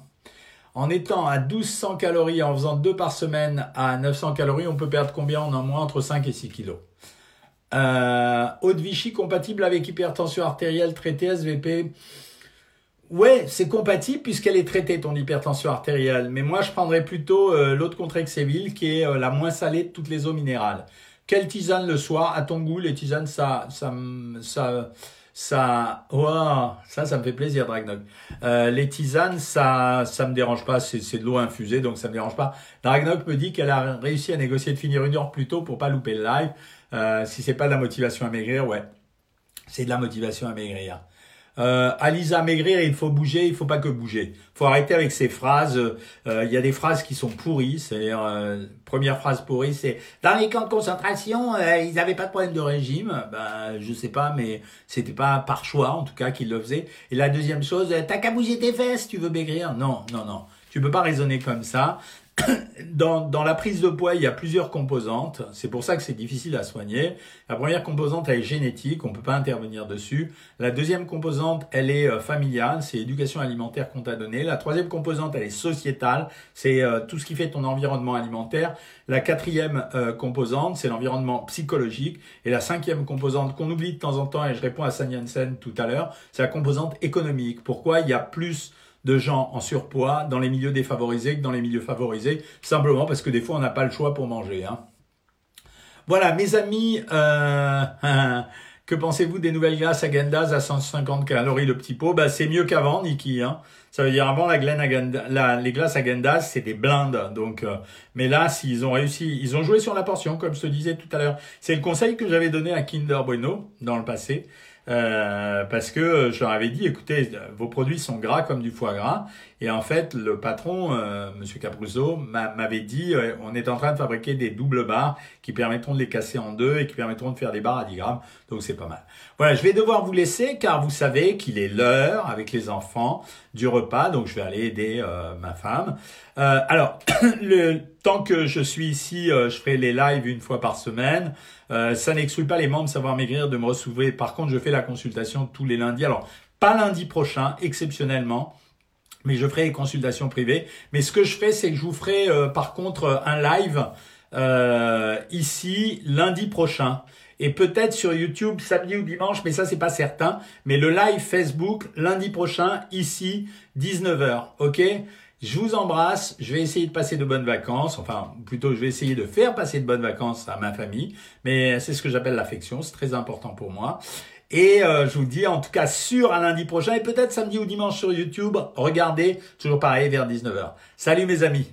En étant à 1200 calories, en faisant deux par semaine à 900 calories, on peut perdre combien? En un mois Entre 5 et 6 kilos. Euh, Haut de Vichy compatible avec hypertension artérielle traitée SVP. Ouais, c'est compatible puisqu'elle est traitée ton hypertension artérielle. Mais moi, je prendrais plutôt euh, l'autre Contrexéville qui est euh, la moins salée de toutes les eaux minérales. Quelle tisane le soir? À ton goût, les tisanes, ça, ça, ça, ça, oh, ça, ça me fait plaisir, Dragnog. Euh, les tisanes, ça, ça me dérange pas. C'est de l'eau infusée, donc ça me dérange pas. Dragnog me dit qu'elle a réussi à négocier de finir une heure plus tôt pour pas louper le live. Euh, si c'est pas de la motivation à maigrir, ouais, c'est de la motivation à maigrir. Euh, Alisa, maigrir, il faut bouger, il faut pas que bouger. faut arrêter avec ces phrases. Euh, il y a des phrases qui sont pourries. C'est-à-dire, euh, première phrase pourrie, c'est dans les camps de concentration, euh, ils n'avaient pas de problème de régime. Ben, je sais pas, mais c'était pas par choix, en tout cas, qu'ils le faisaient. Et la deuxième chose, t'as qu'à bouger tes fesses, tu veux maigrir? Non, non, non. Tu peux pas raisonner comme ça. Dans, dans, la prise de poids, il y a plusieurs composantes. C'est pour ça que c'est difficile à soigner. La première composante, elle est génétique, on peut pas intervenir dessus. La deuxième composante, elle est euh, familiale, c'est l'éducation alimentaire qu'on t'a donnée. La troisième composante, elle est sociétale, c'est euh, tout ce qui fait ton environnement alimentaire. La quatrième euh, composante, c'est l'environnement psychologique. Et la cinquième composante qu'on oublie de temps en temps, et je réponds à San Yansen tout à l'heure, c'est la composante économique. Pourquoi il y a plus de gens en surpoids dans les milieux défavorisés que dans les milieux favorisés, simplement parce que des fois on n'a pas le choix pour manger. Hein. Voilà, mes amis, euh, que pensez-vous des nouvelles glaces Agendas à 150 calories le petit pot? Bah, C'est mieux qu'avant, Niki. Hein. Ça veut dire avant la, la les glaces Agendas, c'était blindes. Donc, euh, mais là, s'ils ont réussi, ils ont joué sur la portion, comme je te disais tout à l'heure. C'est le conseil que j'avais donné à Kinder Bueno dans le passé. Euh, parce que je leur avais dit, écoutez, vos produits sont gras comme du foie gras. Et en fait, le patron, euh, Monsieur Capruso, m'avait dit, euh, on est en train de fabriquer des doubles barres qui permettront de les casser en deux et qui permettront de faire des barres à 10 grammes. Donc c'est pas mal. Voilà, je vais devoir vous laisser car vous savez qu'il est l'heure avec les enfants du repas. Donc je vais aller aider euh, ma femme. alors, le tant que je suis ici, je ferai les lives une fois par semaine. ça n'exclut pas les membres Savoir Maigrir de me recevoir. Par contre, je fais la consultation tous les lundis. Alors, pas lundi prochain, exceptionnellement mais je ferai des consultations privées. Mais ce que je ferai, c'est que je vous ferai euh, par contre un live euh, ici lundi prochain. Et peut-être sur YouTube samedi ou dimanche, mais ça c'est pas certain. Mais le live Facebook lundi prochain, ici, 19h. Ok? Je vous embrasse, je vais essayer de passer de bonnes vacances, enfin plutôt je vais essayer de faire passer de bonnes vacances à ma famille, mais c'est ce que j'appelle l'affection, c'est très important pour moi. Et euh, je vous dis en tout cas sur un lundi prochain et peut-être samedi ou dimanche sur YouTube. Regardez, toujours pareil vers 19h. Salut mes amis